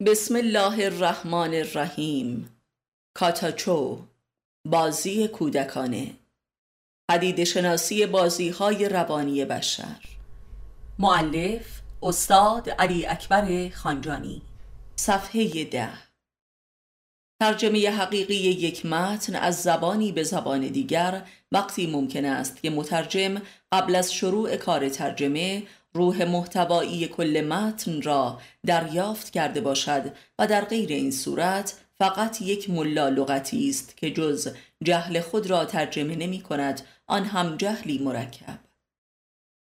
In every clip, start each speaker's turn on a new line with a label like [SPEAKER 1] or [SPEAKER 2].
[SPEAKER 1] بسم الله الرحمن الرحیم. کاتاچو بازی کودکانه. پدید شناسی بازی های روانی بشر. معلف استاد علی اکبر خانجانی. صفحه ده. ترجمه حقیقی یک متن از زبانی به زبان دیگر وقتی ممکن است که مترجم قبل از شروع کار ترجمه روح محتوایی کل متن را دریافت کرده باشد و در غیر این صورت فقط یک ملا لغتی است که جز جهل خود را ترجمه نمی کند آن هم جهلی مرکب.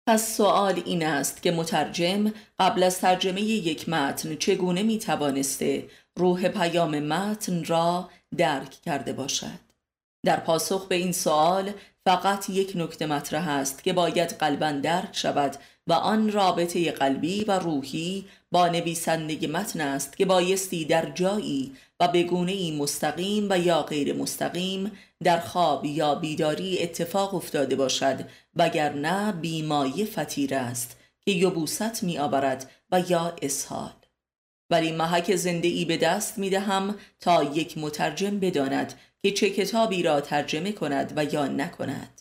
[SPEAKER 1] پس سوال این است که مترجم قبل از ترجمه یک متن چگونه می توانسته روح پیام متن را درک کرده باشد؟ در پاسخ به این سوال فقط یک نکته مطرح است که باید قلبا درک شود و آن رابطه قلبی و روحی با نویسنده متن است که بایستی در جایی و بگونه مستقیم و یا غیر مستقیم در خواب یا بیداری اتفاق افتاده باشد وگرنه بیمایی فتیر است که یبوست می آورد و یا اسهال ولی محک زنده ای به دست می دهم تا یک مترجم بداند که چه کتابی را ترجمه کند و یا نکند.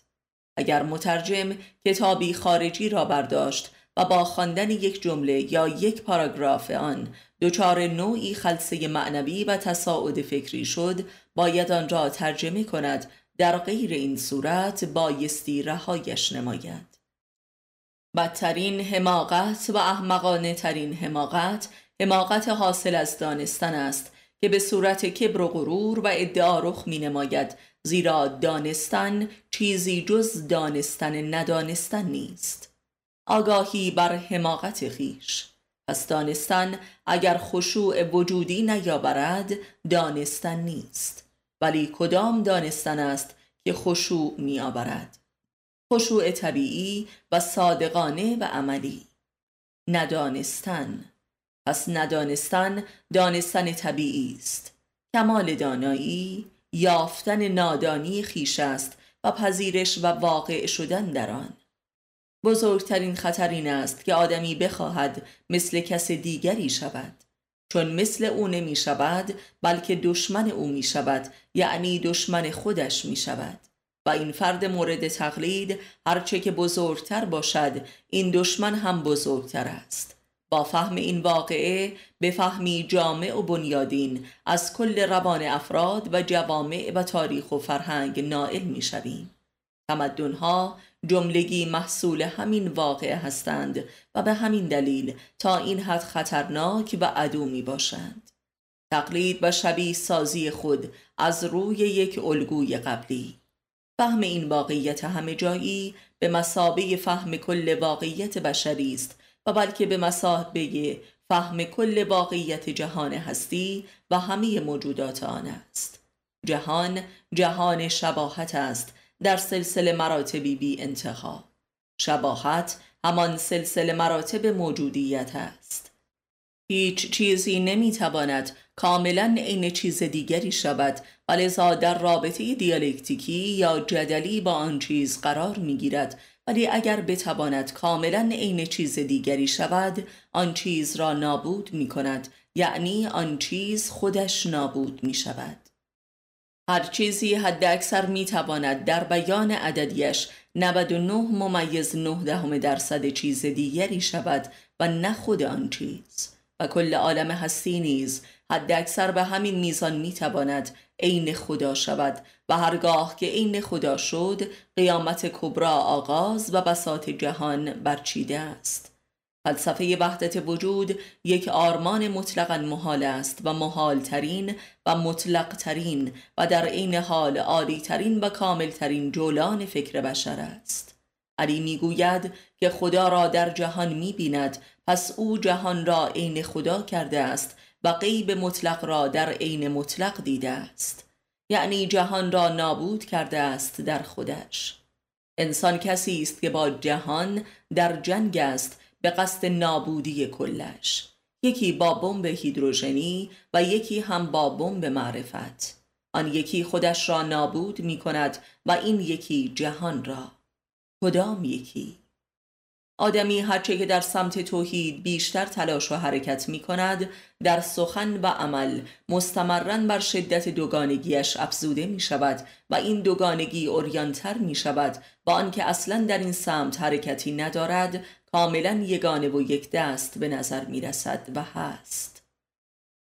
[SPEAKER 1] اگر مترجم کتابی خارجی را برداشت و با خواندن یک جمله یا یک پاراگراف آن دچار نوعی خلصه معنوی و تصاعد فکری شد باید آن را ترجمه کند در غیر این صورت بایستی رهایش نماید. بدترین حماقت و احمقانه ترین حماقت حماقت حاصل از دانستن است که به صورت کبر و غرور و ادعا رخ می نماید زیرا دانستن چیزی جز دانستن ندانستن نیست. آگاهی بر حماقت خیش پس دانستن اگر خشوع وجودی نیاورد دانستن نیست. ولی کدام دانستن است که خشوع می آورد خشوع طبیعی و صادقانه و عملی. ندانستن. پس ندانستن دانستن طبیعی است. کمال دانایی یافتن نادانی خیش است و پذیرش و واقع شدن در آن. بزرگترین خطر این است که آدمی بخواهد مثل کس دیگری شود. چون مثل او نمی شود بلکه دشمن او می شود یعنی دشمن خودش می شود و این فرد مورد تقلید هرچه که بزرگتر باشد این دشمن هم بزرگتر است. با فهم این واقعه به فهمی جامع و بنیادین از کل روان افراد و جوامع و تاریخ و فرهنگ نائل می شویم. تمدنها جملگی محصول همین واقعه هستند و به همین دلیل تا این حد خطرناک و عدو می باشند. تقلید و شبیه سازی خود از روی یک الگوی قبلی فهم این واقعیت همه جایی به مسابه فهم کل واقعیت بشری است و بلکه به مسابقه فهم کل واقعیت جهان هستی و همه موجودات آن است. جهان جهان شباهت است در سلسله مراتبی بی انتها. شباهت همان سلسله مراتب موجودیت است. هیچ چیزی نمی‌تواند کاملا عین چیز دیگری شود و لذا در رابطه دیالکتیکی یا جدلی با آن چیز قرار می‌گیرد ولی اگر بتواند کاملا عین چیز دیگری شود آن چیز را نابود می کند یعنی آن چیز خودش نابود می شود هر چیزی حد اکثر می تواند در بیان عددیش 99 ممیز 9 دهم درصد چیز دیگری شود و نه خود آن چیز. و کل عالم هستی نیز حد اکثر به همین میزان می تواند عین خدا شود و هرگاه که عین خدا شد قیامت کبرا آغاز و بساط جهان برچیده است. فلسفه وحدت وجود یک آرمان مطلقا محال است و محال ترین و مطلق ترین و در عین حال عالی ترین و کامل ترین جولان فکر بشر است. علی می‌گوید که خدا را در جهان می بیند پس او جهان را عین خدا کرده است و غیب مطلق را در عین مطلق دیده است. یعنی جهان را نابود کرده است در خودش. انسان کسی است که با جهان در جنگ است به قصد نابودی کلش. یکی با بمب هیدروژنی و یکی هم با بمب معرفت. آن یکی خودش را نابود می کند و این یکی جهان را. کدام یکی؟ آدمی هرچه که در سمت توحید بیشتر تلاش و حرکت می کند در سخن و عمل مستمرن بر شدت دوگانگیش افزوده می شود و این دوگانگی اوریانتر می شود با آنکه اصلا در این سمت حرکتی ندارد کاملا یگانه و یک دست به نظر می رسد و هست.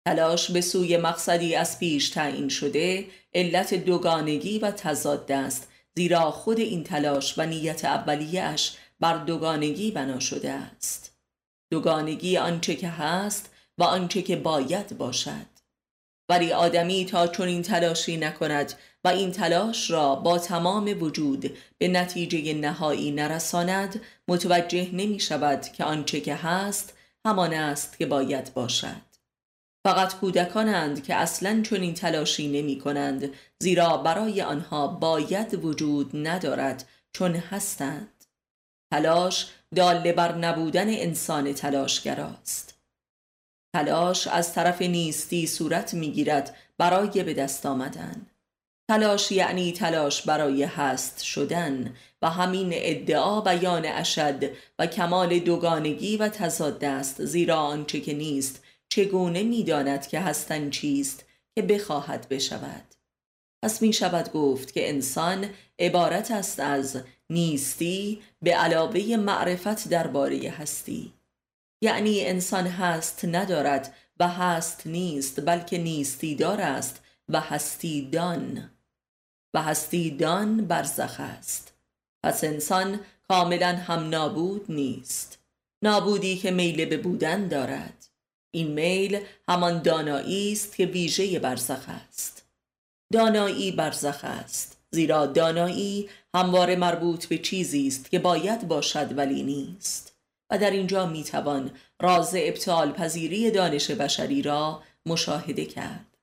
[SPEAKER 1] تلاش به سوی مقصدی از پیش تعیین شده علت دوگانگی و تضاد است زیرا خود این تلاش و نیت اولیهش بر دوگانگی بنا شده است. دوگانگی آنچه که هست و آنچه که باید باشد. ولی آدمی تا چون این تلاشی نکند و این تلاش را با تمام وجود به نتیجه نهایی نرساند متوجه نمی شود که آنچه که هست همان است که باید باشد. فقط کودکانند که اصلا چون این تلاشی نمی کنند زیرا برای آنها باید وجود ندارد چون هستند. تلاش داله بر نبودن انسان تلاشگراست. تلاش از طرف نیستی صورت می‌گیرد برای به دست آمدن. تلاش یعنی تلاش برای هست شدن و همین ادعا بیان اشد و کمال دوگانگی و تضاد است زیرا آنچه که نیست چگونه می‌داند که هستن چیست که بخواهد بشود. پس می شود گفت که انسان عبارت است از نیستی به علاوه معرفت درباره هستی. یعنی انسان هست ندارد و هست نیست بلکه نیستی دار است و هستی دان. و هستی دان برزخ است. پس انسان کاملا هم نابود نیست. نابودی که میل به بودن دارد. این میل همان دانایی است که ویژه برزخ است. دانایی برزخ است. زیرا دانایی همواره مربوط به چیزی است که باید باشد ولی نیست. و در اینجا می‌توان راز ابطال پذیری دانش بشری را مشاهده کرد.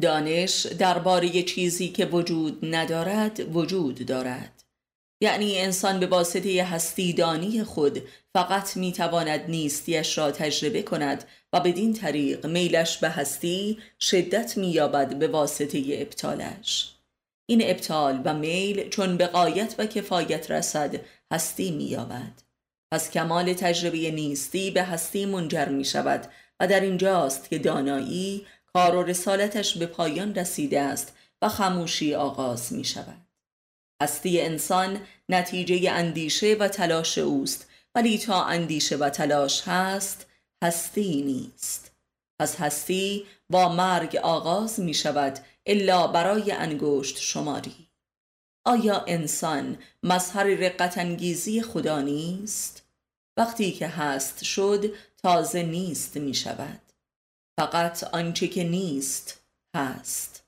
[SPEAKER 1] دانش درباره چیزی که وجود ندارد وجود دارد. یعنی انسان به واسطه هستی دانی خود فقط می‌تواند نیستیش را تجربه کند و بدین طریق میلش به هستی شدت مییابد به واسطه ابطالش. این ابطال و میل چون به قایت و کفایت رسد هستی مییابد. پس کمال تجربه نیستی به هستی منجر می شود و در اینجاست که دانایی کار و رسالتش به پایان رسیده است و خموشی آغاز می شود هستی انسان نتیجه اندیشه و تلاش اوست. ولی تا اندیشه و تلاش هست هستی نیست. پس هستی با مرگ آغاز می شود الا برای انگشت شماری. آیا انسان مظهر رقت انگیزی خدا نیست؟ وقتی که هست شد تازه نیست می شود. فقط آنچه که نیست هست.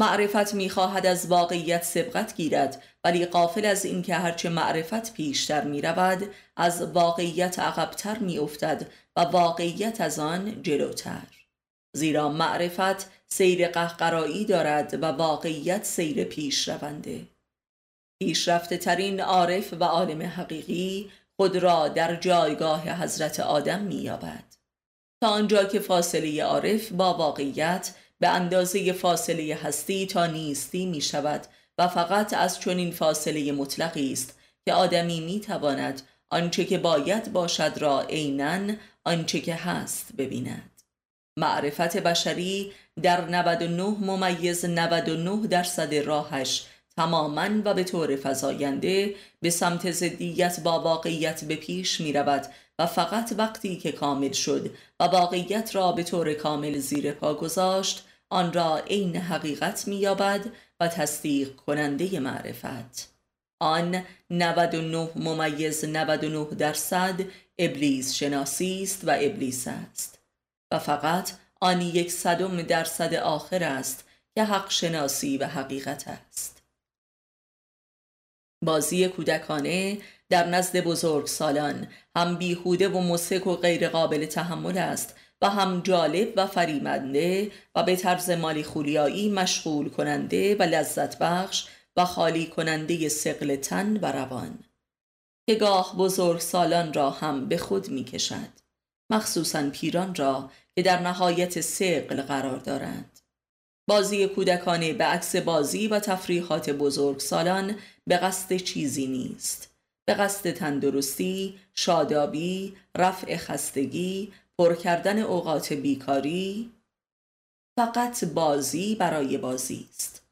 [SPEAKER 1] معرفت می‌خواهد از واقعیت سبقت گیرد ولی قافل از اینکه هرچه معرفت پیشتر می رود از واقعیت عقبتر می افتد و واقعیت از آن جلوتر. زیرا معرفت سیر قهقرایی دارد و واقعیت سیر پیش رونده پیشرفته ترین عارف و عالم حقیقی خود را در جایگاه حضرت آدم مییابد. تا آنجا که فاصله عارف با واقعیت به اندازه فاصله هستی تا نیستی می شود و فقط از چنین فاصله مطلقی است که آدمی می تواند آنچه که باید باشد را عینا آنچه که هست ببیند. معرفت بشری در 99 ممیز 99 درصد راهش تماما و به طور فزاینده به سمت زدیت با واقعیت به پیش می رود و فقط وقتی که کامل شد و واقعیت را به طور کامل زیر پا گذاشت آن را عین حقیقت می یابد و تصدیق کننده معرفت. آن 99 ممیز 99 درصد ابلیس شناسی است و ابلیس است. و فقط آن یک صدم درصد آخر است که حق شناسی و حقیقت است. بازی کودکانه در نزد بزرگ سالان هم بیهوده و مسک و غیر قابل تحمل است و هم جالب و فریمنده و به طرز مالی خولیایی مشغول کننده و لذت بخش و خالی کننده سقل تن و روان. که گاه بزرگ سالان را هم به خود می کشد. مخصوصا پیران را که در نهایت سقل قرار دارند. بازی کودکانه به عکس بازی و تفریحات بزرگ سالان به قصد چیزی نیست. به قصد تندرستی، شادابی، رفع خستگی، پر کردن اوقات بیکاری فقط بازی برای بازی است.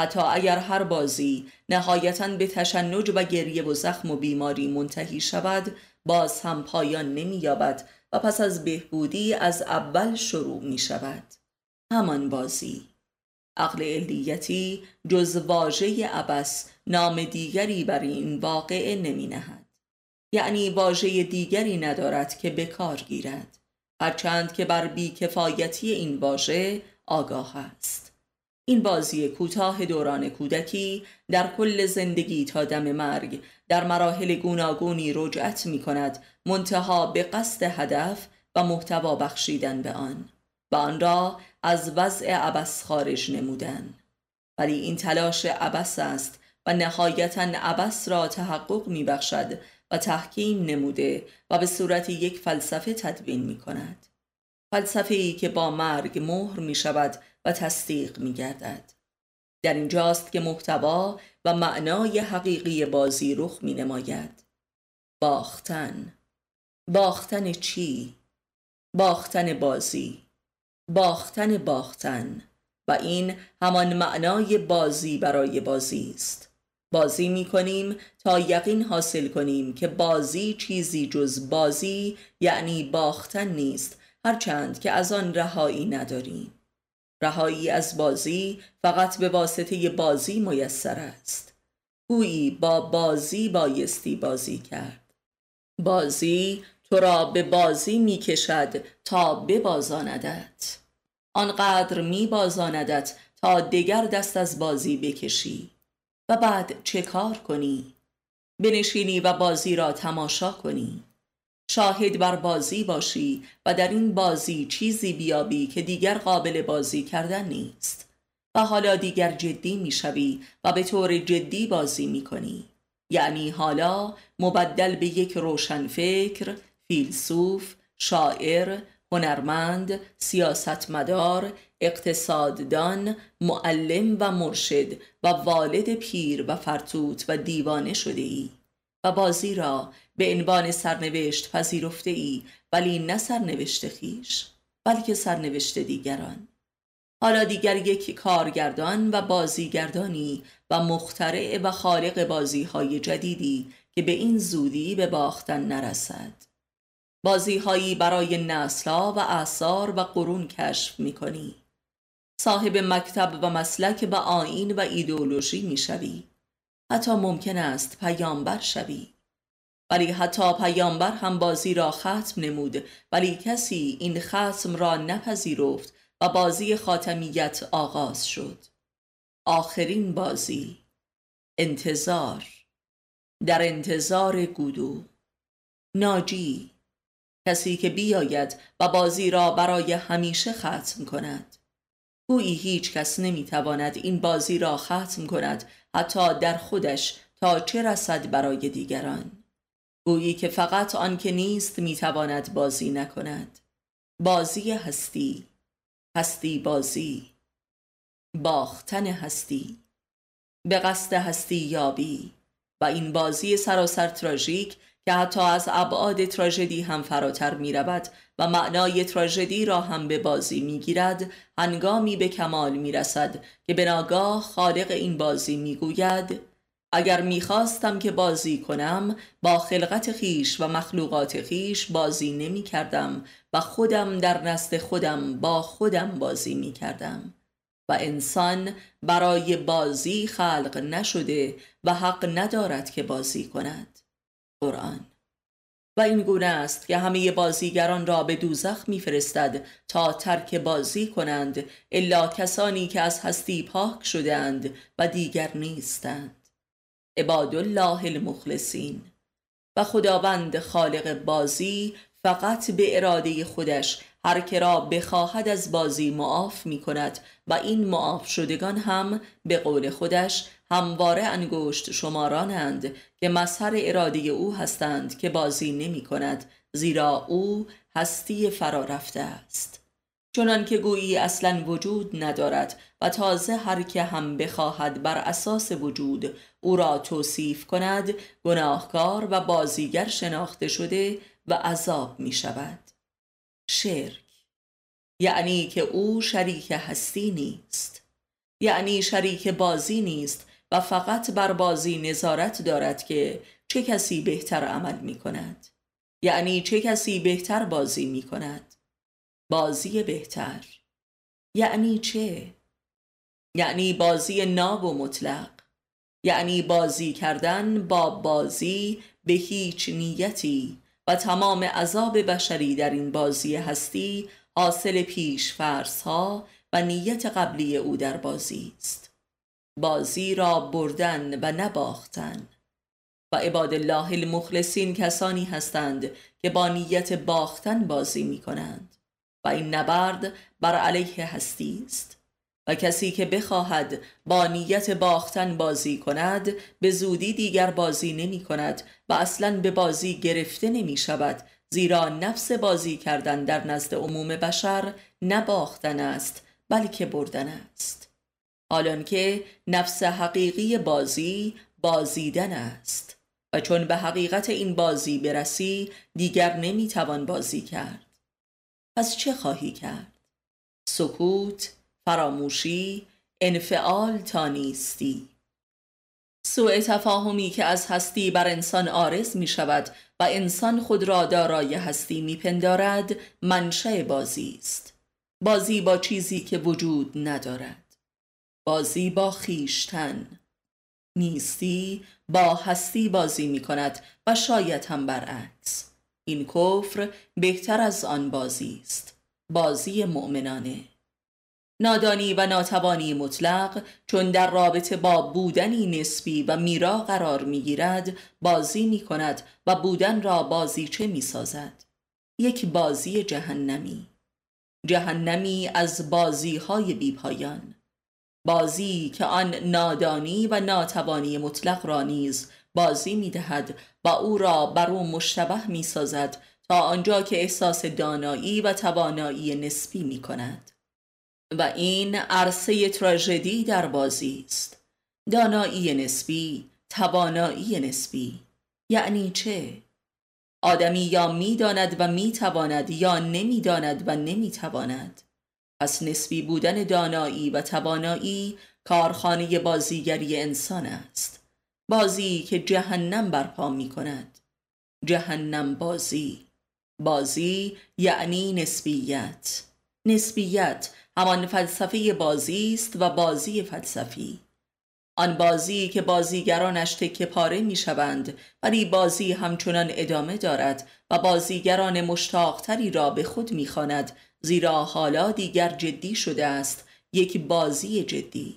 [SPEAKER 1] حتی اگر هر بازی نهایتا به تشنج و گریه و زخم و بیماری منتهی شود باز هم پایان نمییابد و پس از بهبودی از اول شروع می شود همان بازی. عقل علیتی جز واژه ابس نام دیگری بر این واقعه نمی نهد. یعنی واژه دیگری ندارد که به کار گیرد. هرچند که بر بیکفایتی این واژه آگاه است. این بازی کوتاه دوران کودکی در کل زندگی تا دم مرگ در مراحل گوناگونی رجعت می کند منتها به قصد هدف و محتوا بخشیدن به آن. و آن را از وضع عبس خارج نمودن. ولی این تلاش عبس است و نهایتا عبس را تحقق می بخشد و تحکیم نموده و به صورت یک فلسفه تدوین می کند فلسفه ای که با مرگ مهر می شود و تصدیق می گردد در اینجاست که محتوا و معنای حقیقی بازی رخ می نماید باختن. باختن چی؟ باختن بازی. باختن باختن. و این همان معنای بازی برای بازی است. بازی می کنیم تا یقین حاصل کنیم که بازی چیزی جز بازی یعنی باختن نیست هرچند که از آن رهایی نداریم. رهایی از بازی فقط به واسطه بازی میسر است. گویی با بازی بایستی بازی کرد. بازی تو را به بازی می کشد تا ببازاندت. آنقدر می بازاندت تا دگر دست از بازی بکشی. بعد چه کار کنی؟ بنشینی و بازی را تماشا کنی. شاهد بر بازی باشی و در این بازی چیزی بیابی که دیگر قابل بازی کردن نیست. و حالا دیگر جدی می‌شوی و به طور جدی بازی می‌کنی. یعنی حالا مبدل به یک روشنفکر فیلسوف شاعر هنرمند سیاستمدار اقتصاددان معلم و مرشد و والد پیر و فرتوت و دیوانه شده ای و بازی را به عنوان سرنوشت پذیرفته ای ولی نه سرنوشت خیش بلکه سرنوشت دیگران. حالا دیگر یک کارگردان و بازیگردانی و مخترع و خالق بازی های جدیدی که به این زودی به باختن نرسد. بازی هایی برای نسلا و اثار و قرون کشف می کنی صاحب مکتب و مسلک و آین و ایدئولوژی می شوی حتی ممکن است پیامبر شوی. ولی حتی پیامبر هم بازی را ختم نمود ولی کسی این ختم را نپذیرفت و بازی خاتمیت آغاز شد. آخرین بازی. انتظار. در انتظار گودو. ناجی. کسی که بیاید و بازی را برای همیشه ختم کند. گویی هیچ کس نمی‌تواند این بازی را ختم کند حتی در خودش تا چه رسد برای دیگران. گویی که فقط آن که نیست می‌تواند بازی نکند. بازی هستی. هستی بازی. باختن هستی. به قصد هستی یابی. و این بازی سراسر تراژیک که حتی از ابعاد تراژدی هم فراتر می رود و معنای تراژدی را هم به بازی می گیرد هنگامی به کمال می رسد که به ناگاه خالق این بازی می گوید اگر می‌خواستم که بازی کنم با خلقت خیش و مخلوقات خیش بازی نمی کردم و خودم در نست خودم با خودم بازی می کردم و انسان برای بازی خلق نشده و حق ندارد که بازی کند. قرآن. و این گونه است که همه بازیگران را به دوزخ میفرستد تا ترک بازی کنند الا کسانی که از هستی پاک شدند و دیگر نیستند. عباد الله المخلصین. و خداوند خالق بازی فقط به اراده خودش هر که را بخواهد از بازی معاف می کند و این معاف شدگان هم به قول خودش همواره انگشت شمارانند که مظهر اراده او هستند که بازی نمی کند زیرا او هستی فرا رفته است. چنان که گویی اصلا وجود ندارد و تازه هر که هم بخواهد بر اساس وجود او را توصیف کند گناهکار و بازیگر شناخته شده و عذاب می شود شرک. یعنی که او شریک هستی نیست. یعنی شریک بازی نیست و فقط بر بازی نظارت دارد که چه کسی بهتر عمل می کند. یعنی چه کسی بهتر بازی می کند. بازی بهتر. یعنی چه؟ یعنی بازی ناب و مطلق. یعنی بازی کردن با بازی به هیچ نیتی و تمام عذاب بشری در این بازی هستی حاصل پیش فرس ها و نیت قبلی او در بازی است. بازی را بردن و نباختن. و عباد الله المخلصین کسانی هستند که با نیت باختن بازی می کنند و این نبرد بر علیه هستی است. و کسی که بخواهد با نیت باختن بازی کند به زودی دیگر بازی نمی کند و اصلا به بازی گرفته نمی شود زیرا نفس بازی کردن در نزد عموم بشر نباختن است بلکه بردن است. حالان که نفس حقیقی بازی بازیدن است. و چون به حقیقت این بازی برسی دیگر نمی‌توان بازی کرد. پس چه خواهی کرد؟ سکوت، فراموشی، انفعال تا نیستی. سوء تفاهمی که از هستی بر انسان آرز می شود و انسان خود را دارای هستی می پندارد منشأ بازی است. بازی با چیزی که وجود ندارد. بازی با خیشتن. نیستی با هستی بازی می کند و شاید هم برعکس. این کفر بهتر از آن بازی است. بازی مؤمنانه. نادانی و ناتوانی مطلق چون در رابطه با بودنی نسبی و میرا قرار می‌گیرد بازی می کند و بودن را بازی چه می سازد یک بازی جهنمی. جهنمی از بازی های بیپایان. بازی که آن نادانی و ناتوانی مطلق را نیز بازی می دهد و او را بر او مشتبه می سازد تا آنجا که احساس دانایی و توانایی نسبی می کند و این عرصه تراژدی در بازی است. دانایی نسبی توانایی نسبی. یعنی چه؟ آدمی یا می‌داند و می‌تواند یا نمی‌داند و نمی‌تواند. پس نسبی بودن دانایی و توانایی کارخانه بازیگری انسان است. بازی که جهنم برپا می کند جهنم بازی. بازی یعنی نسبیت. نسبیت همان فلسفه بازی است و بازی فلسفی. آن بازی که بازیگرانش تکه پاره می شوند ولی بازی همچنان ادامه دارد و بازیگران مشتاقتری را به خود می خاند زیرا حالا دیگر جدی شده است یک بازی جدی.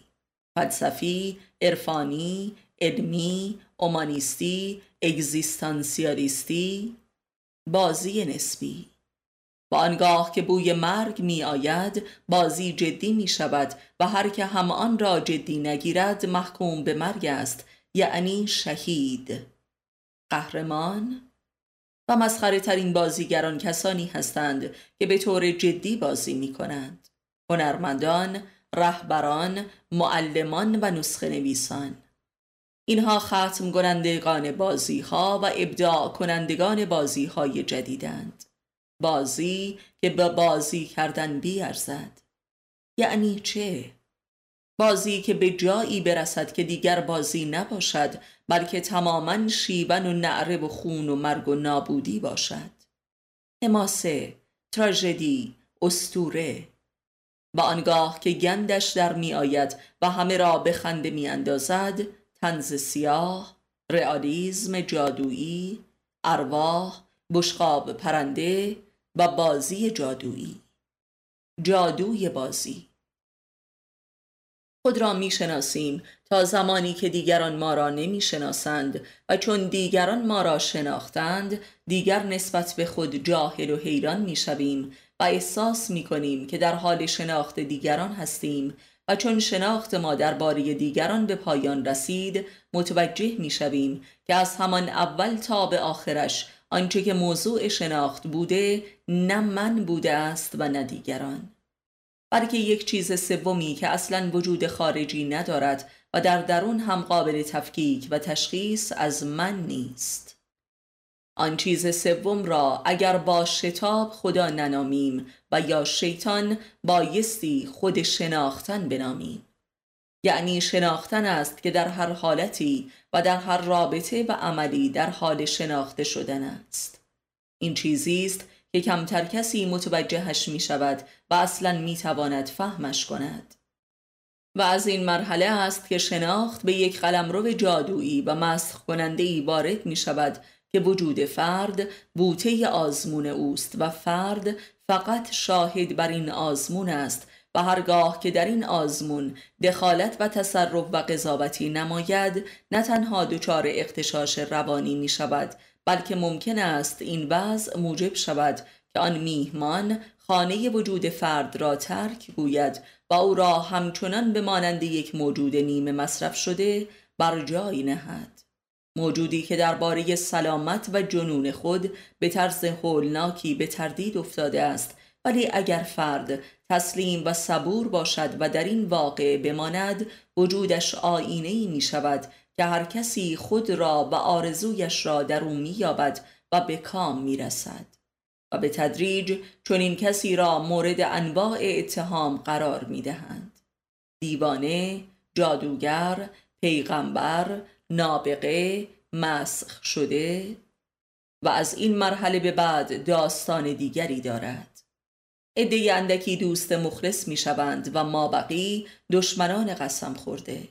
[SPEAKER 1] فلسفی، عرفانی، علمی، اومانیستی، اگزیستانسیالیستی. بازی نسبی و آنگاه که بوی مرگ می آید بازی جدی می شود و هر که هم آن را جدی نگیرد محکوم به مرگ است یعنی شهید. قهرمان و مسخره ترین بازیگران کسانی هستند که به طور جدی بازی می کنند هنرمندان، رهبران، معلمان و نسخه نویسان اینها ختم کنندگان بازی ها و ابداع کنندگان بازی های جدیدند. بازی که به بازی کردن بیارزد. یعنی چه؟ بازی که به جایی برسد که دیگر بازی نباشد بلکه تماما شیون و نعره و خون و مرگ و نابودی باشد. حماسه تراژدی استوره. و آنگاه که گندش در می آید و همه را به خنده می اندازد تنز سیاه رئالیزم جادویی ارواح بشقاب پرنده و بازی جادویی. جادوی بازی. خود را می شناسیم تا زمانی که دیگران ما را نمی شناسند و چون دیگران ما را شناختند دیگر نسبت به خود جاهل و حیران می شویم و احساس می کنیم که در حال شناخت دیگران هستیم و چون شناخت ما درباره دیگران به پایان رسید متوجه می شویم که از همان اول تا به آخرش آنچه که موضوع شناخت بوده نه من بوده است و نه دیگران. بلکه یک چیز سومی که اصلا وجود خارجی ندارد و در درون هم قابل تفکیک و تشخیص از من نیست. آن چیز سوم را اگر با شتاب خدا ننامیم و یا شیطان بایستی خود شناختن بنامیم. یعنی شناختن است که در هر حالتی و در هر رابطه و عملی در حال شناخته شدن است. این چیزی است که کمتر کسی متوجهش می شود و اصلا می تواند فهمش کند. و از این مرحله است که شناخت به یک قلمرو جادویی و مسخ کننده ای وارد می شود که وجود فرد بوته آزمون اوست و فرد فقط شاهد بر این آزمون است و هرگاه که در این آزمون دخالت و تصرف و قضاوتی نماید نه تنها دچار اختشاش روانی می شود بلکه ممکن است این وضع موجب شود که آن میهمان خانه وجود فرد را ترک گوید و او را همچنان به مانند یک موجود نیمه مصرف شده بر جای نهد. موجودی که درباره سلامت و جنون خود به طرز هولناکی به تردید افتاده است ولی اگر فرد تسلیم و صبور باشد و در این واقع بماند وجودش آینه ای می شود که هر کسی خود را و آرزویش را در او می یابد و به کام می رسد و به تدریج چون این کسی را مورد انواع اتهام قرار می دهند دیوانه، جادوگر، پیغمبر، نابغه، مسخ شده و از این مرحله به بعد داستان دیگری دارد. عده اندکی دوست مخلص می شوند و ما بقی دشمنان قسم خورده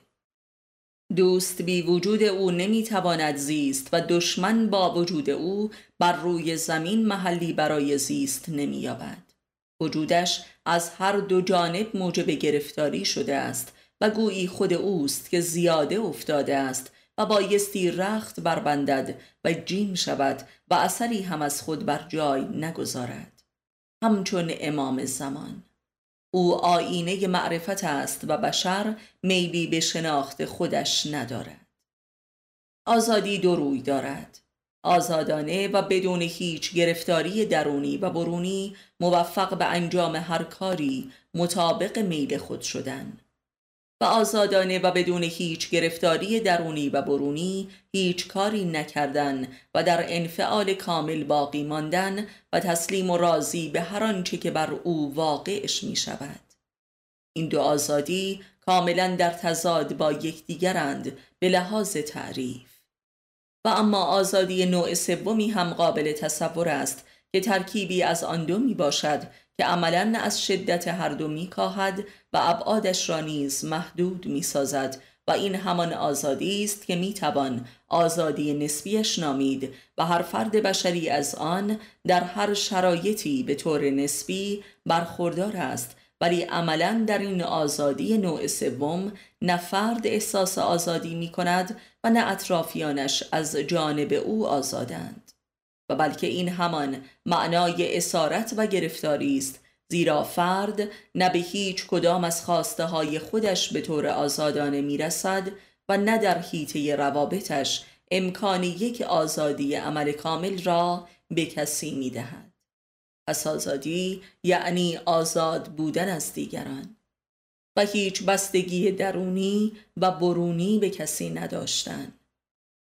[SPEAKER 1] دوست بی وجود او نمی تواند زیست و دشمن با وجود او بر روی زمین محلی برای زیست نمی یابد. وجودش از هر دو جانب موجب گرفتاری شده است و گویی خود اوست که زیاده افتاده است و بایستی رخت بربندد و جیم شود و اثری هم از خود بر جای نگذارد همچون امام زمان. او آینه معرفت است و بشر میلی به شناخت خودش ندارد. آزادی دو روی دارد. آزادانه و بدون هیچ گرفتاری درونی و برونی موفق به انجام هر کاری مطابق میل خود شدن. و آزادانه و بدون هیچ گرفتاری درونی و برونی هیچ کاری نکردن و در انفعال کامل باقی ماندن و تسلیم و راضی به هر آنچه که بر او واقعش می شود این دو آزادی کاملا در تضاد با یکدیگرند به لحاظ تعریف. و اما آزادی نوع سومی هم قابل تصور است که ترکیبی از آن دو می باشد که عملا از شدت هر دو می کاهد و ابعادش را نیز محدود می سازد و این همان آزادی است که می توان آزادی نسبیش نامید و هر فرد بشری از آن در هر شرایطی به طور نسبی برخوردار است ولی عملا در این آزادی نوع سوم نه فرد احساس آزادی می کند و نه اطرافیانش از جانب او آزادند. و بلکه این همان معنای اسارت و گرفتاری است زیرا فرد نه به هیچ کدام از خواسته های خودش به طور آزادانه می رسد و نه در حیطه روابطش امکان یک آزادی عمل کامل را به کسی می دهد. پس آزادی یعنی آزاد بودن از دیگران و هیچ بستگی درونی و برونی به کسی نداشتن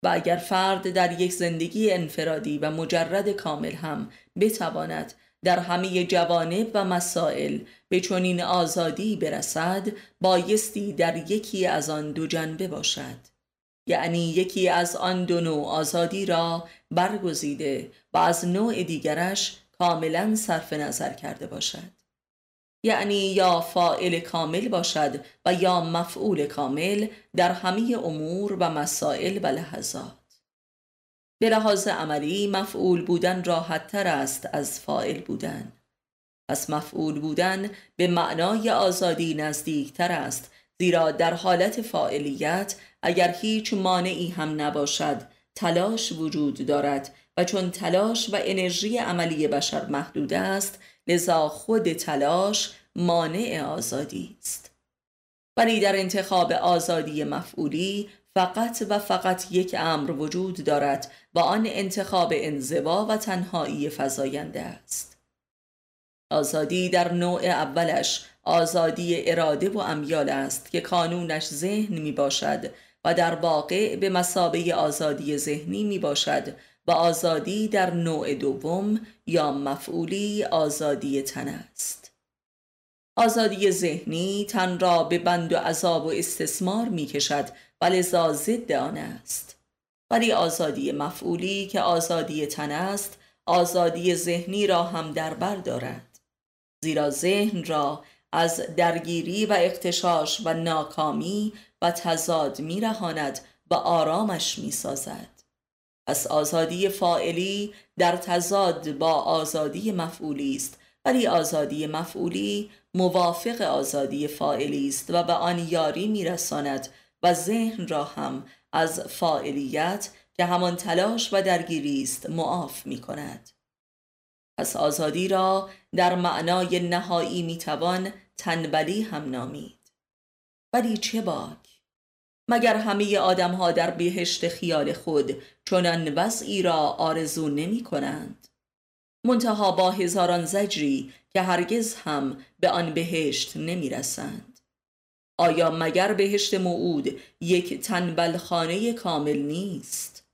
[SPEAKER 1] و اگر فرد در یک زندگی انفرادی و مجرد کامل هم بتواند در همه جوانب و مسائل به چنین آزادی برسد بایستی در یکی از آن دو جنبه باشد. یعنی یکی از آن دو نوع آزادی را برگزیده و از نوع دیگرش کاملا صرف نظر کرده باشد. یعنی یا فائل کامل باشد و یا مفعول کامل در همه امور و مسائل و لحظات. به لحاظ عملی مفعول بودن راحت تر است از فائل بودن. پس مفعول بودن به معنای آزادی نزدیک تر است زیرا در حالت فاعلیت اگر هیچ مانعی هم نباشد تلاش وجود دارد و چون تلاش و انرژی عملی بشر محدود است لذا خود تلاش مانع آزادی است. ولی در انتخاب آزادی مفعولی فقط و فقط یک امر وجود دارد و آن انتخاب انزوا و تنهایی فزاینده است. آزادی در نوع اولش آزادی اراده و امیال است که کانونش ذهن می باشد و در واقع به مسابه آزادی ذهنی می باشد و آزادی در نوع دوم یا مفعولی آزادی تن است. آزادی ذهنی تن را به بند و عذاب و استثمار می کشد و لذا ضد آن است. ولی آزادی مفعولی که آزادی تن است آزادی ذهنی را هم در بر دارد. زیرا ذهن را از درگیری و اختشاش و ناکامی و تضاد می رهاند و آرامش می سازد پس آزادی فائلی در تضاد با آزادی مفعولی است. ولی آزادی مفعولی موافق آزادی فائلی است و به آن یاری میرساند و ذهن را هم از فائلیت که همان تلاش و درگیری است معاف می کند. پس آزادی را در معنای نهایی می‌توان تنبلی هم نامید. ولی چه باک؟ مگر همه آدم ها در بهشت خیال خود چنان وضعی را آرزو نمی کنند؟ منتها با هزاران زجری که هرگز هم به آن بهشت نمی رسند. آیا مگر بهشت موعود یک تنبل خانه کامل نیست؟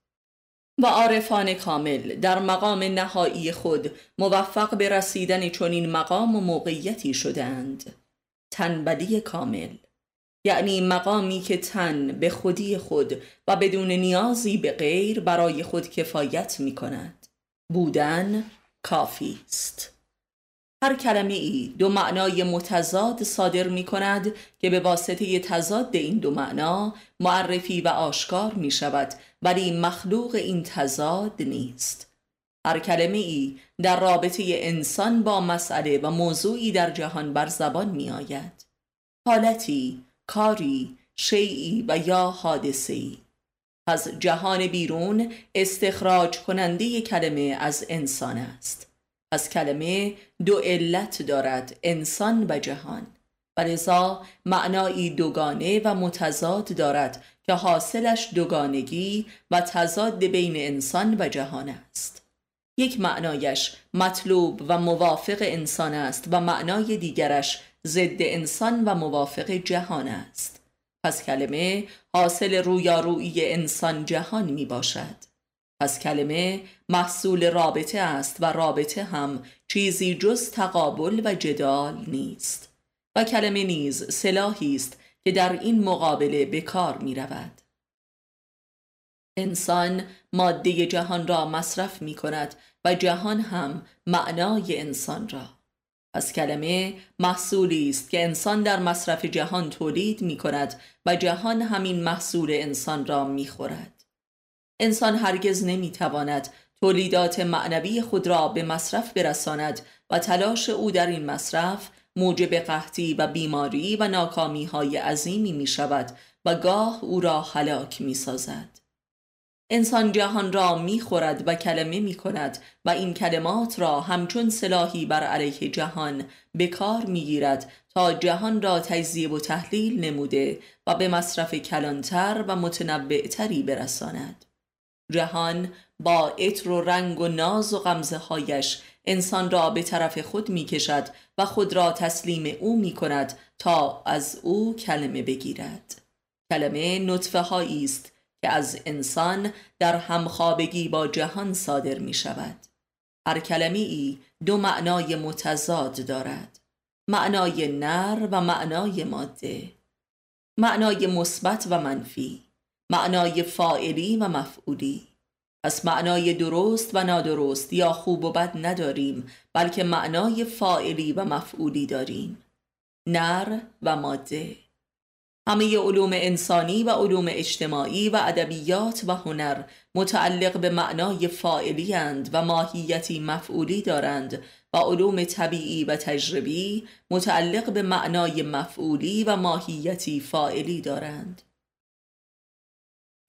[SPEAKER 1] و عارفان کامل در مقام نهایی خود موفق به رسیدن چنین مقام و موقعیتی شدند. تنبلی کامل یعنی مقامی که تن به خودی خود و بدون نیازی به غیر برای خود کفایت می کند بودن کافی است. هر کلمه ای دو معنای متضاد صادر می کند که به واسطه تضاد این دو معنا معرفی و آشکار می شود ولی مخلوق این تضاد نیست. هر کلمه ای در رابطه انسان با مسئله و موضوعی در جهان بر زبان می آید حالتی کاری شیعی و یا حادثه‌ای. از جهان بیرون استخراج کننده کلمه از انسان است. از کلمه دو علت دارد انسان و جهان. و معنایی دوگانه و متضاد دارد که حاصلش دوگانگی و تضاد بین انسان و جهان است. یک معنایش مطلوب و موافق انسان است و معنای دیگرش ضد انسان و موافق جهان است. پس کلمه حاصل رویارویی انسان جهان می باشد. پس کلمه محصول رابطه است و رابطه هم چیزی جز تقابل و جدال نیست. و کلمه نیز سلاحی است که در این مقابله به کار می رود. انسان ماده جهان را مصرف می کند و جهان هم معنای انسان را. پس کلمه محصولی است که انسان در مصرف جهان تولید می کند و جهان همین محصول انسان را می خورد. انسان هرگز نمی تواند تولیدات معنوی خود را به مصرف برساند و تلاش او در این مصرف موجب قحطی و بیماری و ناکامی های عظیمی می شود و گاه او را هلاک می سازد. انسان جهان را می خورد و کلمه می کند و این کلمات را همچون سلاحی بر علیه جهان به کار می گیرد تا جهان را تجزیه و تحلیل نموده و به مصرف کلانتر و متنبعتری برساند. جهان با عطر و رنگ و ناز و غمزه هایش انسان را به طرف خود می کشد و خود را تسلیم او می کند تا از او کلمه بگیرد. کلمه نطفه است که از انسان در همخوابگی با جهان صادر می شود هر کلمه ای دو معنای متضاد دارد. معنای نر و معنای ماده. معنای مثبت و منفی. معنای فائلی و مفعولی. پس معنای درست و نادرست یا خوب و بد نداریم بلکه معنای فائلی و مفعولی داریم. نر و ماده. همه علوم انسانی و علوم اجتماعی و ادبیات و هنر متعلق به معنای فائلی اند و ماهیتی مفعولی دارند و علوم طبیعی و تجربی متعلق به معنای مفعولی و ماهیتی فائلی دارند.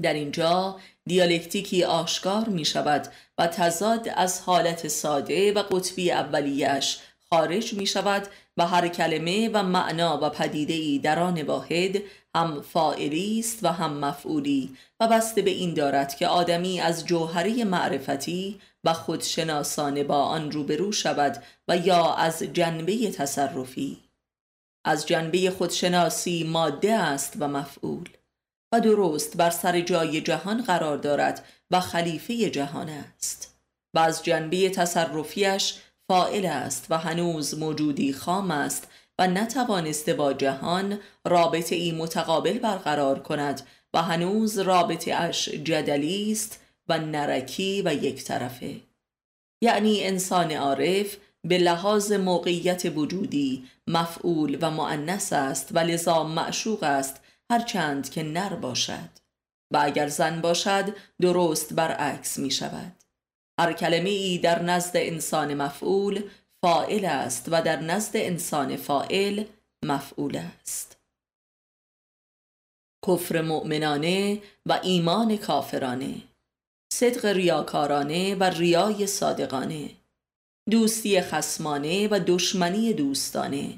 [SPEAKER 1] در اینجا دیالکتیکی آشکار می شود و تضاد از حالت ساده و قطبی اولیش خارج می شود و هر کلمه و معنا و پدیده ای در آن واحد هم فائلی است و هم مفعولی و بسته به این دارد که آدمی از جوهره معرفتی و خودشناسانه با آن روبرو شود و یا از جنبه تصرفی. از جنبه خودشناسی ماده است و مفعول و درست بر سر جای جهان قرار دارد و خلیفه جهان است و از جنبه تصرفیش فائل است و هنوز موجودی خام است و نتوانسته با جهان رابطه ای متقابل برقرار کند و هنوز رابطه اش جدلی است و نرکی و یک طرفه. یعنی انسان عارف به لحاظ موقعیت وجودی مفعول و معنس است و لذا معشوق است هرچند که نر باشد و اگر زن باشد درست برعکس می شود هر کلمه ای در نزد انسان مفعول فائل است و در نزد انسان فائل مفعول است. کفر مؤمنانه و ایمان کافرانه صدق ریاکارانه و ریای صادقانه دوستی خسمانه و دشمنی دوستانه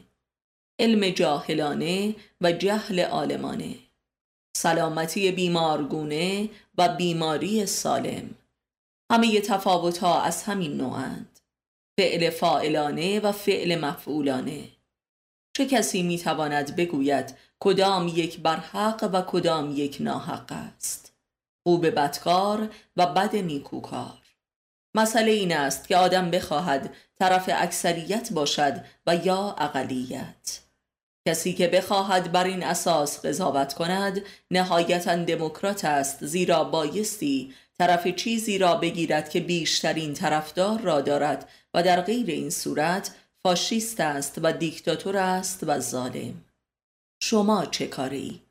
[SPEAKER 1] علم جاهلانه و جهل عالمانه سلامتی بیمارگونه و بیماری سالم. همه تفاوت ها از همین نوعند فعل فائلانه و فعل مفعولانه. چه کسی می‌تواند بگوید کدام یک برحق و کدام یک ناحق است؟ خوب بدکار و بد نیکوکار. مسئله این است که آدم بخواهد طرف اکثریت باشد و یا اقلیت. کسی که بخواهد بر این اساس قضاوت کند نهایتا دموکرات است زیرا بایستی طرف چیزی را بگیرد که بیشترین طرفدار را دارد و در غیر این صورت فاشیست است و دیکتاتور است و ظالم. شما چه کاری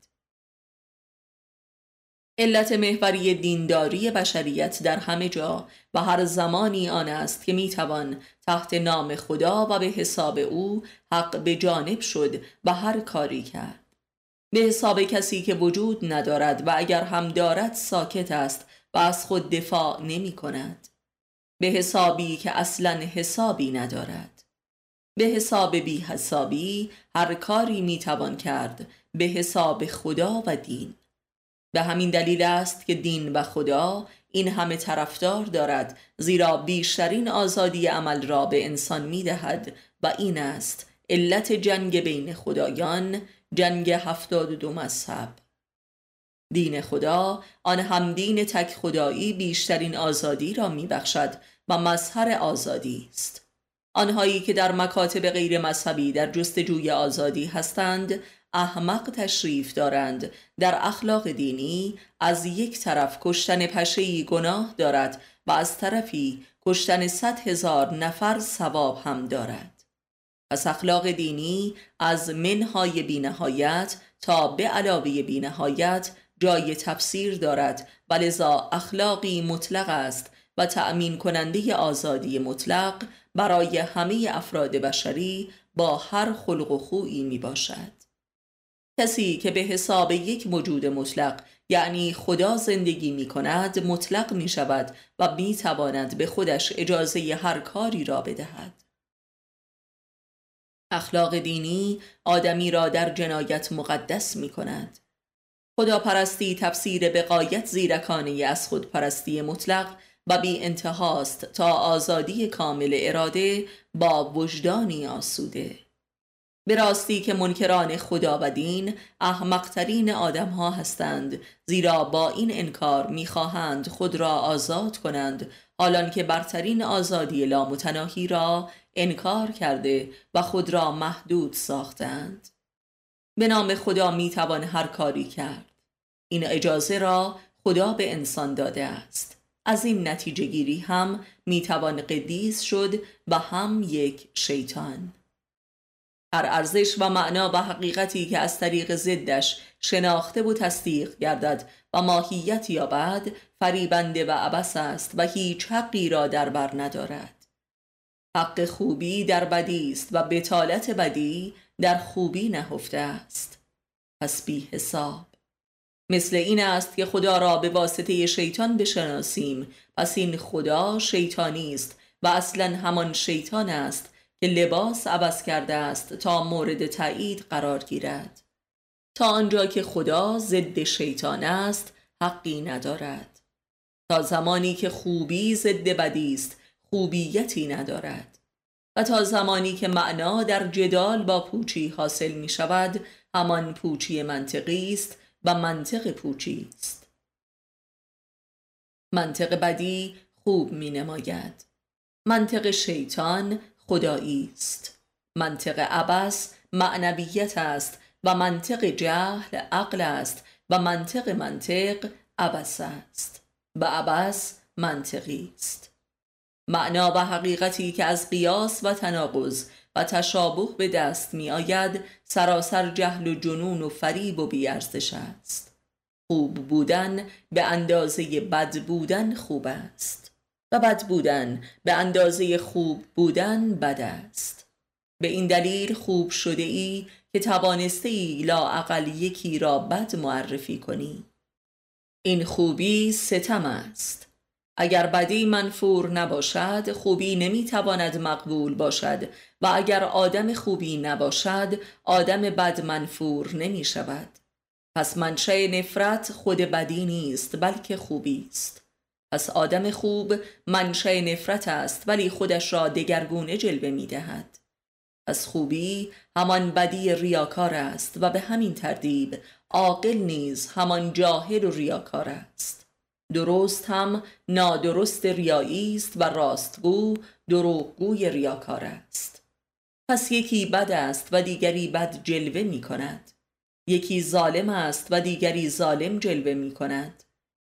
[SPEAKER 1] علت محوری دینداری بشریت در همه جا و هر زمانی آن است که می‌توان تحت نام خدا و به حساب او حق به جانب شد و هر کاری کرد. به حساب کسی که وجود ندارد و اگر هم دارد ساکت است و از خود دفاع نمی کند. به حسابی که اصلا حسابی ندارد. به حساب بی حسابی هر کاری می توان کرد به حساب خدا و دین. به همین دلیل است که دین و خدا این همه طرفدار دارد زیرا بیشترین آزادی عمل را به انسان می دهد و این است علت جنگ بین خدایان جنگ هفتاد و دو مذهب. دین خدا آن هم دین تک خدایی بیشترین آزادی را می بخشد و مظهر آزادی است. آنهایی که در مکاتب غیر مذهبی در جستجوی آزادی هستند احمق تشریف دارند. در اخلاق دینی از یک طرف کشتن پشهی گناه دارد و از طرفی کشتن صد هزار نفر ثواب هم دارد. پس اخلاق دینی از منهای بینهایت تا به علاوه بینهایت جای تفسیر دارد. و لذا اخلاقی مطلق است و تأمین کننده آزادی مطلق برای همه افراد بشری با هر خلق و خویی می باشد. کسی که به حساب یک موجود مطلق یعنی خدا زندگی می کند مطلق می شود و می تواند به خودش اجازه هر کاری را بدهد. اخلاق دینی آدمی را در جنایت مقدس می کند. خداپرستی تفسیر بقایت زیرکانه از خودپرستی مطلق و بی انتهاست تا آزادی کامل اراده با وجدانی آسوده. به راستی که منکران خدا و دین احمقترین آدم ها هستند زیرا با این انکار می‌خواهند خود را آزاد کنند حالان که برترین آزادی لامتناهی را انکار کرده و خود را محدود ساختند. به نام خدا می‌توان هر کاری کرد. این اجازه را خدا به انسان داده است. از این نتیجه گیری هم می‌توان قدیس شد و هم یک شیطان. هر ارزش و معنا و حقیقتی که از طریق زدش شناخته و تصدیق گردد و ماهیت یابد فریبنده و عبس است و هیچ حقی را در بر ندارد. حق خوبی در بدی است و بتالت بدی در خوبی نهفته است. پس بی حساب. مثل این است که خدا را به واسطه شیطان بشناسیم. پس این خدا شیطانی است و اصلا همان شیطان است که لباس عوض کرده است تا مورد تایید قرار گیرد. تا آنجا که خدا ضد شیطان است حقی ندارد. تا زمانی که خوبی ضد بدی است خوبیتی ندارد. و تا زمانی که معنا در جدال با پوچی حاصل می شود همان پوچی منطقی است و منطق پوچی است. منطق بدی خوب می نماید منطق شیطان خدایی است. منطق عبس معنویت است و منطق جهل عقل است و منطق منطق عبس است. و عبس منطقی است. معنا و حقیقتی که از قیاس و تناقض تشابه به دست می آید سراسر جهل و جنون و فریب و بیارزش است. خوب بودن به اندازه بد بودن خوب است و بد بودن به اندازه خوب بودن بد است. به این دلیل خوب شده ای که توانسته ای لاعقل یکی را بد معرفی کنی. این خوبی ستم است. اگر بدی منفور نباشد خوبی نمی‌تواند مقبول باشد و اگر آدم خوبی نباشد آدم بد منفور نمی شود پس منشه نفرت خود بدی نیست بلکه خوبی است. پس آدم خوب منشه نفرت است ولی خودش را دگرگونه جلوه می دهد پس خوبی همان بدی ریاکار است و به همین ترتیب عاقل نیز همان جاهل و ریاکار است. درست هم نادرست ریایی است و راستگو دروغگوی ریاکار است. پس یکی بد است و دیگری بد جلوه می کند. یکی ظالم است و دیگری ظالم جلوه می کند.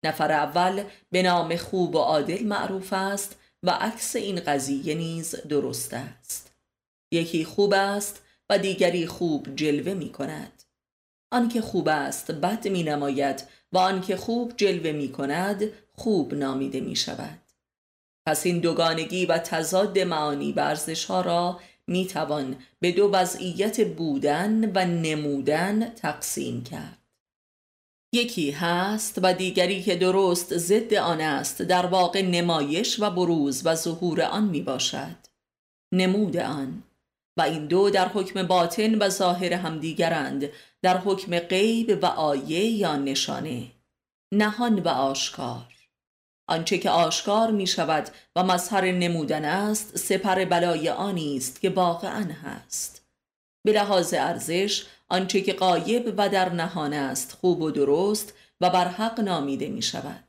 [SPEAKER 1] نفر اول به نام خوب و عادل معروف است و عکس این قضیه نیز درست است. یکی خوب است و دیگری خوب جلوه می کند. آنکه خوب است بد می نماید و آنکه خوب جلوه می کند خوب نامیده می شود. پس این دوگانگی و تضاد معانی و ها را می توان به دو وضعیت بودن و نمودن تقسیم کرد. یکی هست و دیگری که درست ضد آن است در واقع نمایش و بروز و ظهور آن می باشد. نمود آن و این دو در حکم باطن و ظاهر همدیگرند در حکم غیب و آیه یا نشانه. نهان و آشکار. آنچه که آشکار می شود و مظهر نمودن است سپر بلای آنی است که واقعا هست. به لحاظ ارزش آنچه که قایب و در نهان است خوب و درست و بر حق نامیده می شود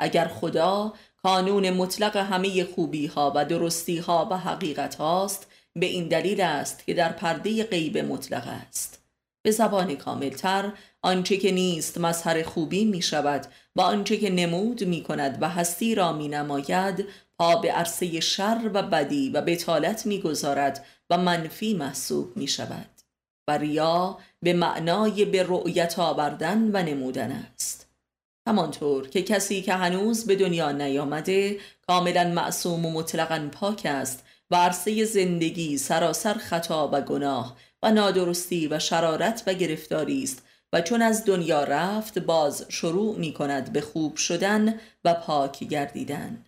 [SPEAKER 1] اگر خدا کانون مطلق همه خوبی ها و درستی ها و حقیقت هاست به این دلیل است که در پرده غیب مطلق است. به زبان کاملتر آنچه که نیست مظهر خوبی می شود و آنچه که نمود می کند و هستی را می نماید پا به عرصه شر و بدی و بتالت می گذارد و منفی محسوب می شود و ریا به معنای به رؤیت آوردن و نمودن است. همانطور که کسی که هنوز به دنیا نیامده کاملا معصوم و مطلقا پاک است و عرصه زندگی سراسر خطا و گناه و نادرستی و شرارت و گرفتاری است و چون از دنیا رفت باز شروع می کند به خوب شدن و پاک گردیدن.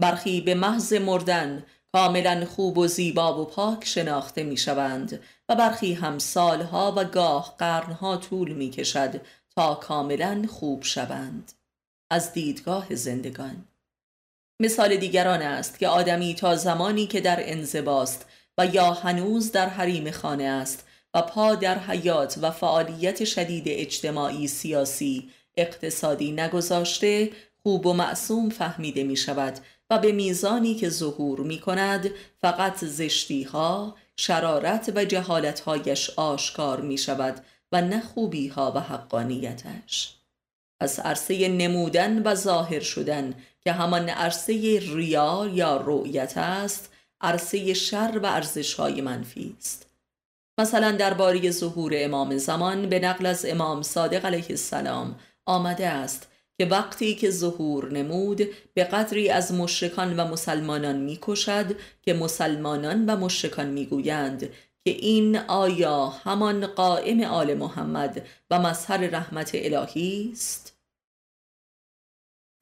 [SPEAKER 1] برخی به محض مردن کاملا خوب و زیبا و پاک شناخته می شوند و برخی هم سالها و گاه قرنها طول می کشد تا کاملا خوب شوند. از دیدگاه زندگان. مثال دیگران است که آدمی تا زمانی که در انزباست و یا هنوز در حریم خانه است و پا در حیات و فعالیت شدید اجتماعی سیاسی اقتصادی نگذاشته خوب و معصوم فهمیده می شود و به میزانی که ظهور می کند فقط زشتی ها، شرارت و جهالت هایش آشکار می شود و نه خوبی ها و حقانیتش. از عرصه نمودن و ظاهر شدن که همان عرصه ریا یا رؤیت است عرصه شر و ارزش های منفی است. مثلا درباره ظهور امام زمان به نقل از امام صادق علیه السلام آمده است که وقتی که ظهور نمود به قدری از مشرکان و مسلمانان می‌کشد که مسلمانان و مشرکان می‌گویند که این آیا همان قائم آل محمد و مظهر رحمت الهی است؟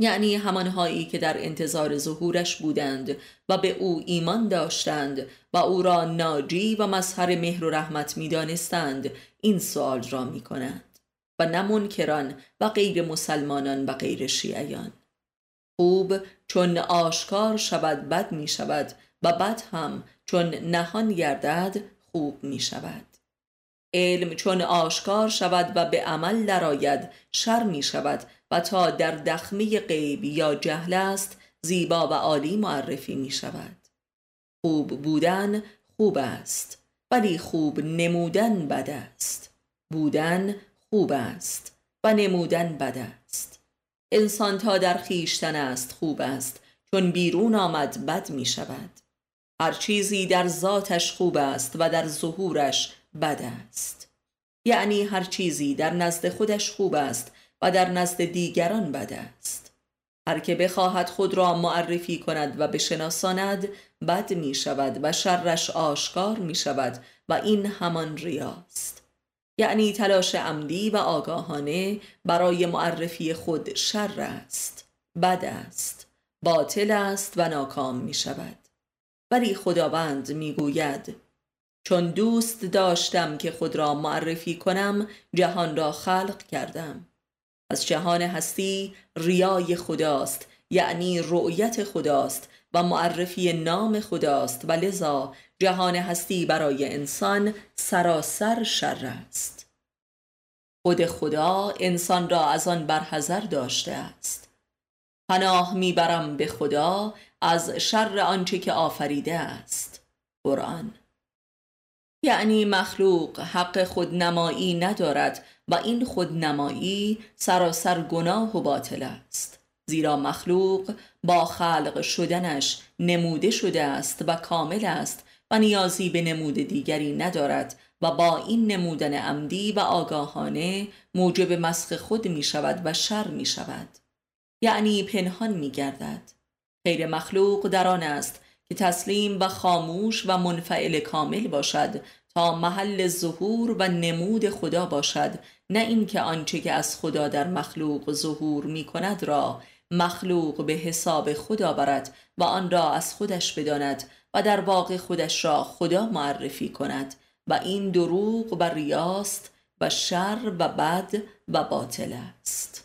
[SPEAKER 1] یعنی همانهایی که در انتظار ظهورش بودند و به او ایمان داشتند و او را ناجی و مظهر مهر و رحمت می دانستند این سوال را می کنند و نه منکران و غیر مسلمانان و غیر شیعیان. خوب چون آشکار شود بد می شود و بد هم چون نهان گردد خوب می شود علم چون آشکار شود و به عمل درآید شر می شود و تا در دخمه غیب یا جهل است زیبا و عالی معرفی می شود خوب بودن خوب است ولی خوب نمودن بد است. بودن خوب است و نمودن بد است. انسان تا در خیشتن است خوب است چون بیرون آمد بد می شود هر چیزی در ذاتش خوب است و در ظهورش بد است. یعنی هر چیزی در نزد خودش خوب است و در نزد دیگران بد است. هر که بخواهد خود را معرفی کند و بشناساند بد می شود و شرش آشکار می شود و این همان ریاست. یعنی تلاش عمدی و آگاهانه برای معرفی خود شر است بد است باطل است و ناکام می شود ولی خداوند می گوید چون دوست داشتم که خود را معرفی کنم جهان را خلق کردم. از جهان هستی ریای خداست یعنی رؤیت خداست و معرفی نام خداست. و لذا جهان هستی برای انسان سراسر شر است. خود خدا انسان را از آن برحذر داشته است. پناه می‌برم به خدا از شر آنچه که آفریده است. قرآن. یعنی مخلوق حق خودنمایی ندارد و این خودنمایی سراسر گناه و باطل است. زیرا مخلوق با خلق شدنش نموده شده است و کامل است و نیازی به نمود دیگری ندارد و با این نمودن عمدی و آگاهانه موجب مسخ خود می شود و شر می شود. یعنی پنهان می گردد. خیر مخلوق در آن است که تسلیم و خاموش و منفعل کامل باشد تا محل ظهور و نمود خدا باشد نه اینکه آنچه که از خدا در مخلوق ظهور می کند را مخلوق به حساب خدا برد و آن را از خودش بداند و در واقع خودش را خدا معرفی کند و این دروغ و ریاست و شر و بد و باطل است.